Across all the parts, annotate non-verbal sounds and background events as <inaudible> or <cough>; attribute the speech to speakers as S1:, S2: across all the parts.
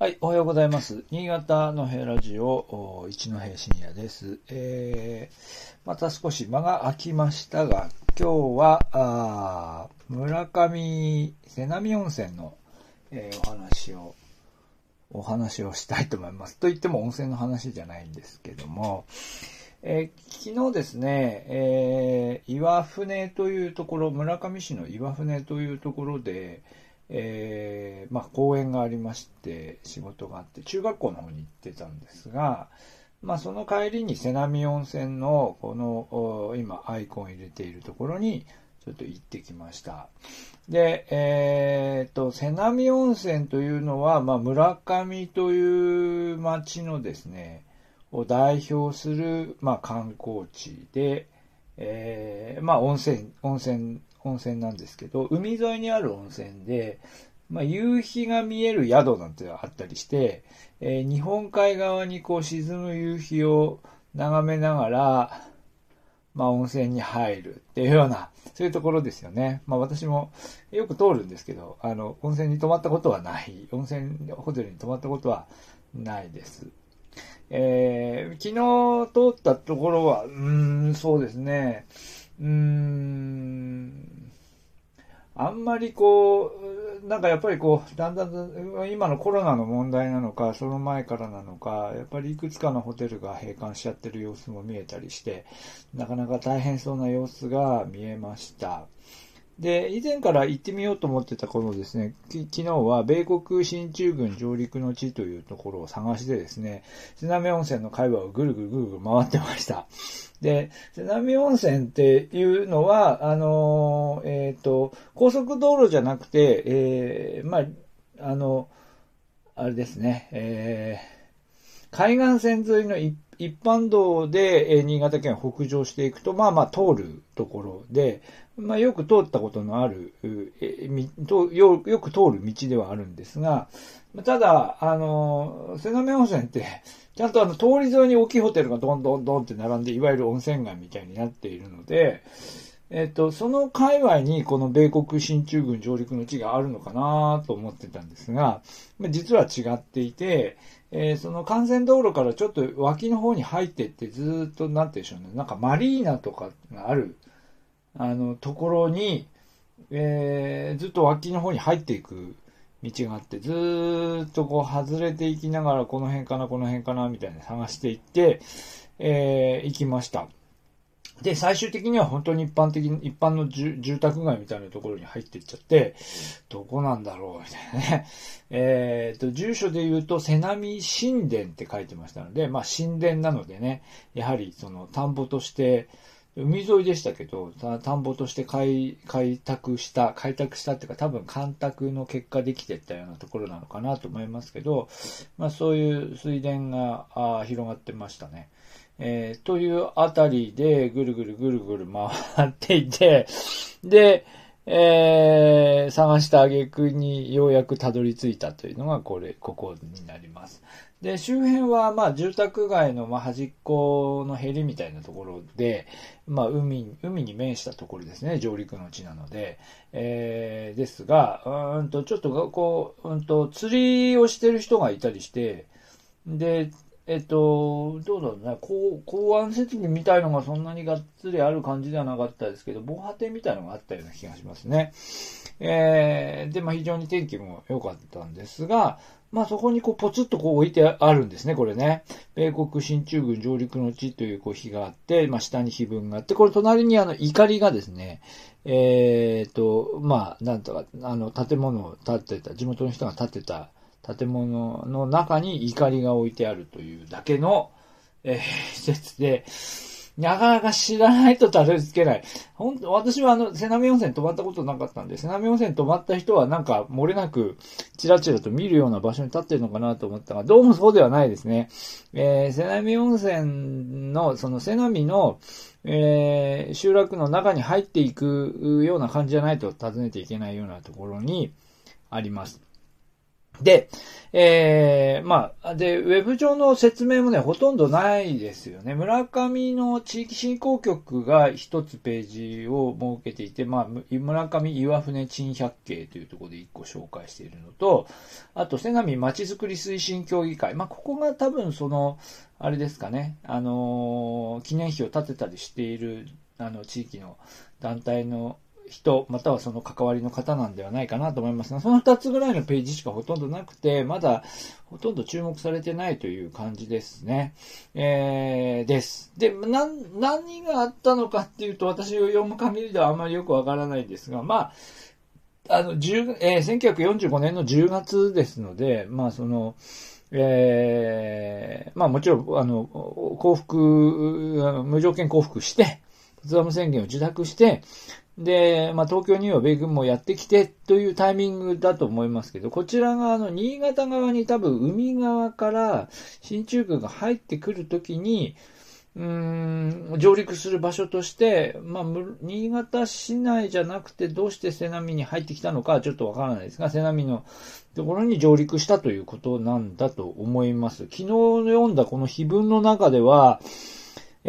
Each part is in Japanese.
S1: はい、おはようございます。新潟の平ラジオ、一の平深夜です。えー、また少し間が空きましたが、今日は、あ村上瀬波温泉の、えーお話を、お話をしたいと思います。と言っても温泉の話じゃないんですけども、えー昨日ですね、えー岩船というところ、村上市の岩船というところで、えーまあ、公演がありまして、仕事があって、中学校の方に行ってたんですが、まあ、その帰りに瀬波温泉の、この、今、アイコン入れているところに、ちょっと行ってきました。で、えーっと、瀬波温泉というのは、まあ、村上という町のですね、を代表する、まあ、観光地で、えーまあ、温泉、温泉、温泉なんですけど、海沿いにある温泉で、まあ、夕日が見える宿なんてあったりして、えー日本海側にこう沈む夕日を眺めながら、まあ、温泉に入るっていうような、そういうところですよね。まあ、私もよく通るんですけど、あの、温泉に泊まったことはない。温泉ホテルに泊まったことはないです。えー昨日通ったところは、うーん、そうですね。うーん、あんまりこう、なんかやっぱりこう、だんだん、今のコロナの問題なのか、その前からなのか、やっぱりいくつかのホテルが閉館しちゃってる様子も見えたりして、なかなか大変そうな様子が見えました。で、以前から行ってみようと思ってた頃ですね、昨日は米国進駐軍上陸の地というところを探してですね、瀬波温泉の会話をぐるぐるぐるぐる回ってました。で、瀬波温泉っていうのは、あの、えっ、と、高速道路じゃなくて、えーまあ、あの、あれですね、えー海岸線沿いの一般道で、え新潟県北上していくと、まあまあ通るところで、まあよく通ったことのある、えよよく通る道ではあるんですが、ただ、あの、瀬波温泉って、ちゃんとあの通り沿いに大きいホテルがどんどんどんって並んで、いわゆる温泉街みたいになっているので、えっと、その界隈にこの米国進駐軍上陸の地があるのかなと思ってたんですが、実は違っていて、えーその幹線道路からちょっと脇の方に入ってって、ずっと、なんて言うんでしょうね、なんかマリーナとかがある、あの、ところに、えーずっと脇の方に入っていく道があって、ずーっとこう外れていきながら、この辺かな、この辺かな、みたいな探していって、えー行きました。で、最終的には本当に一般的に、一般の住宅街みたいなところに入っていっちゃって、どこなんだろう、みたいなね。<laughs> えっと、住所で言うと、瀬波神殿って書いてましたので、まあ神殿なのでね、やはりその田んぼとして、海沿いでしたけど、田んぼとして開拓した、開拓したっていうか多分干拓の結果できてったようなところなのかなと思いますけど、まあそういう水田があ広がってましたね。えーというあたりでぐるぐるぐるぐる回っていて、で、えー探した挙句にようやくたどり着いたというのがこれ、ここになります。で、周辺はまあ住宅街のまあ端っこのへりみたいなところで、まあ海、海に面したところですね、上陸の地なので、えーですが、うーんと、ちょっとこう、うんと、釣りをしてる人がいたりして、で、えっと、どうだろうね、こう、公安設備みたいのがそんなにがっつりある感じではなかったですけど、防波堤みたいのがあったような気がしますね。えー、で、まあ非常に天気も良かったんですが、まあそこにこうポツッとこう置いてあるんですね、これね。米国進駐軍上陸の地というこう碑があって、まあ下に碑文があって、これ隣にあの怒りがですね、えーと、まあなんとか、あの建物を建てた、地元の人が建てた建物の中に怒りが置いてあるというだけの、えー施設で、なかなか知らないとたどり着けない。本当私はあの、瀬波温泉泊まったことなかったんで、瀬波温泉泊まった人はなんか漏れなく、チラチラと見るような場所に立ってるのかなと思ったが、どうもそうではないですね。えー、瀬波温泉の、その瀬波の、えー集落の中に入っていくような感じじゃないと訪ねていけないようなところにあります。で、えー、まあ、で、ウェブ上の説明もね、ほとんどないですよね。村上の地域振興局が一つページを設けていて、まあ、村上岩船珍百景というところで一個紹介しているのと、あと、瀬波町づくり推進協議会。まあ、ここが多分その、あれですかね、あのー、記念碑を立てたりしている、あの、地域の団体の人、またはその関わりの方なんではないかなと思いますが、その2つぐらいのページしかほとんどなくて、まだほとんど注目されてないという感じですね。えー、です。で、な、何があったのかっていうと、私を読む限りではあんまりよくわからないんですが、まあ、あの、10えー、1945年の10月ですので、まあ、その、えー、まあもちろん、あの、幸福、無条件降伏して、ポツダム宣言を受諾して、で、まあ、東京には米軍もやってきてというタイミングだと思いますけど、こちら側の新潟側に多分海側から進駐軍が入ってくるときに、うーん、上陸する場所として、まあ、新潟市内じゃなくてどうして瀬波に入ってきたのかちょっとわからないですが、瀬波のところに上陸したということなんだと思います。昨日読んだこの碑文の中では、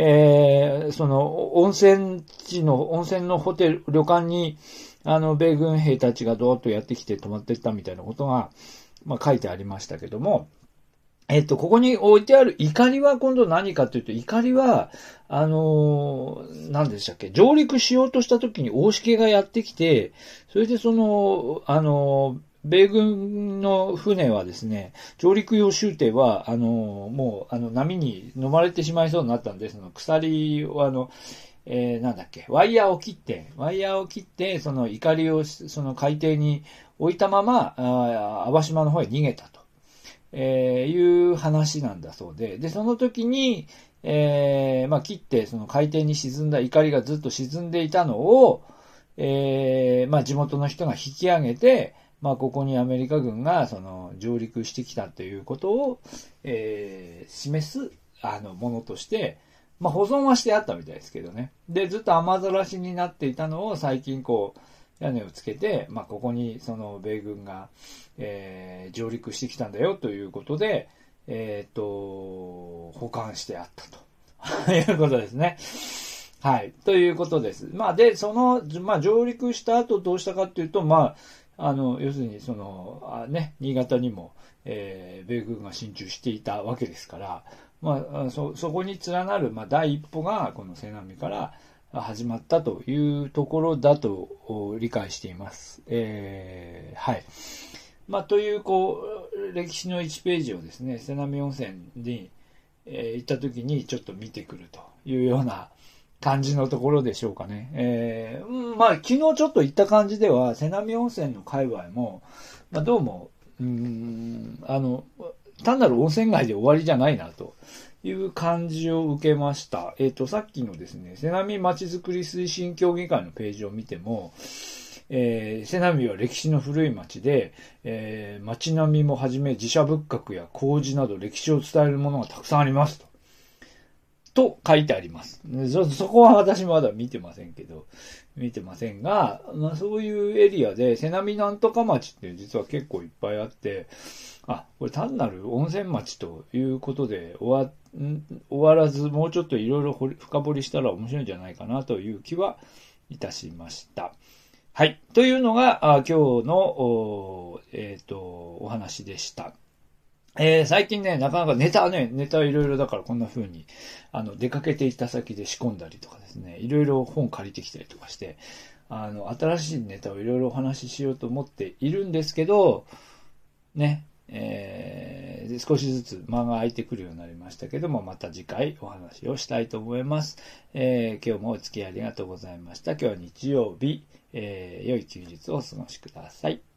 S1: えー、その、温泉地の、温泉のホテル、旅館に、あの、米軍兵たちがどーっとやってきて泊まってったみたいなことが、まあ、書いてありましたけども、えっと、ここに置いてある怒りは今度何かというと、怒りは、あのー、何でしたっけ、上陸しようとした時に大しけがやってきて、それでその、あのー、米軍の船はですね、上陸用終艇は、あの、もう、あの、波に飲まれてしまいそうになったんで、その鎖を、あの、えー、なんだっけ、ワイヤーを切って、ワイヤーを切って、その怒りを、その海底に置いたまま、あ網島の方へ逃げたと、えー、いう話なんだそうで、で、その時に、えー、まあ、切って、その海底に沈んだ怒りがずっと沈んでいたのを、えー、まあ、地元の人が引き上げて、まあ、ここにアメリカ軍が、その、上陸してきたということを、えー、示す、あの、ものとして、まあ、保存はしてあったみたいですけどね。で、ずっと雨ざらしになっていたのを最近こう、屋根をつけて、まあ、ここにその米軍が、えー、上陸してきたんだよということで、えっ、ー、と、保管してあったと <laughs> いうことですね。はい。ということです。まあ、で、その、まあ、上陸した後どうしたかっていうと、まあ、あの、要するに、その、あね、新潟にも、えー、米軍が進駐していたわけですから、まあ、そ、そこに連なる、まあ、第一歩が、この瀬波から始まったというところだと理解しています。えー、はい。まあ、という、こう、歴史の1ページをですね、瀬波温泉に、えー、行った時にちょっと見てくるというような、感じのところでしょうかね。えー、まあ、昨日ちょっと行った感じでは、瀬波温泉の界隈も、まあ、どうも、うん、あの、単なる温泉街で終わりじゃないな、という感じを受けました。えっ、ー、と、さっきのですね、瀬波町づくり推進協議会のページを見ても、えー、瀬波は歴史の古い町で、えー、町並みもはじめ自社仏閣や工事など歴史を伝えるものがたくさんありますと。と書いてあります。そ、そこは私まだ見てませんけど、見てませんが、まあ、そういうエリアで、瀬波なんとか町って実は結構いっぱいあって、あ、これ単なる温泉町ということで終わ、終わらず、もうちょっといろいろ深掘りしたら面白いんじゃないかなという気はいたしました。はい。というのが、あ今日の、えっ、ー、と、お話でした。えー、最近ね、なかなかネタね、ネタいろいろだからこんな風に、あの、出かけていた先で仕込んだりとかですね、いろいろ本借りてきたりとかして、あの、新しいネタをいろいろお話ししようと思っているんですけど、ね、えー、少しずつ間が空いてくるようになりましたけども、また次回お話をしたいと思います。えー、今日もお付き合いありがとうございました。今日は日曜日、えー、良い休日をお過ごしください。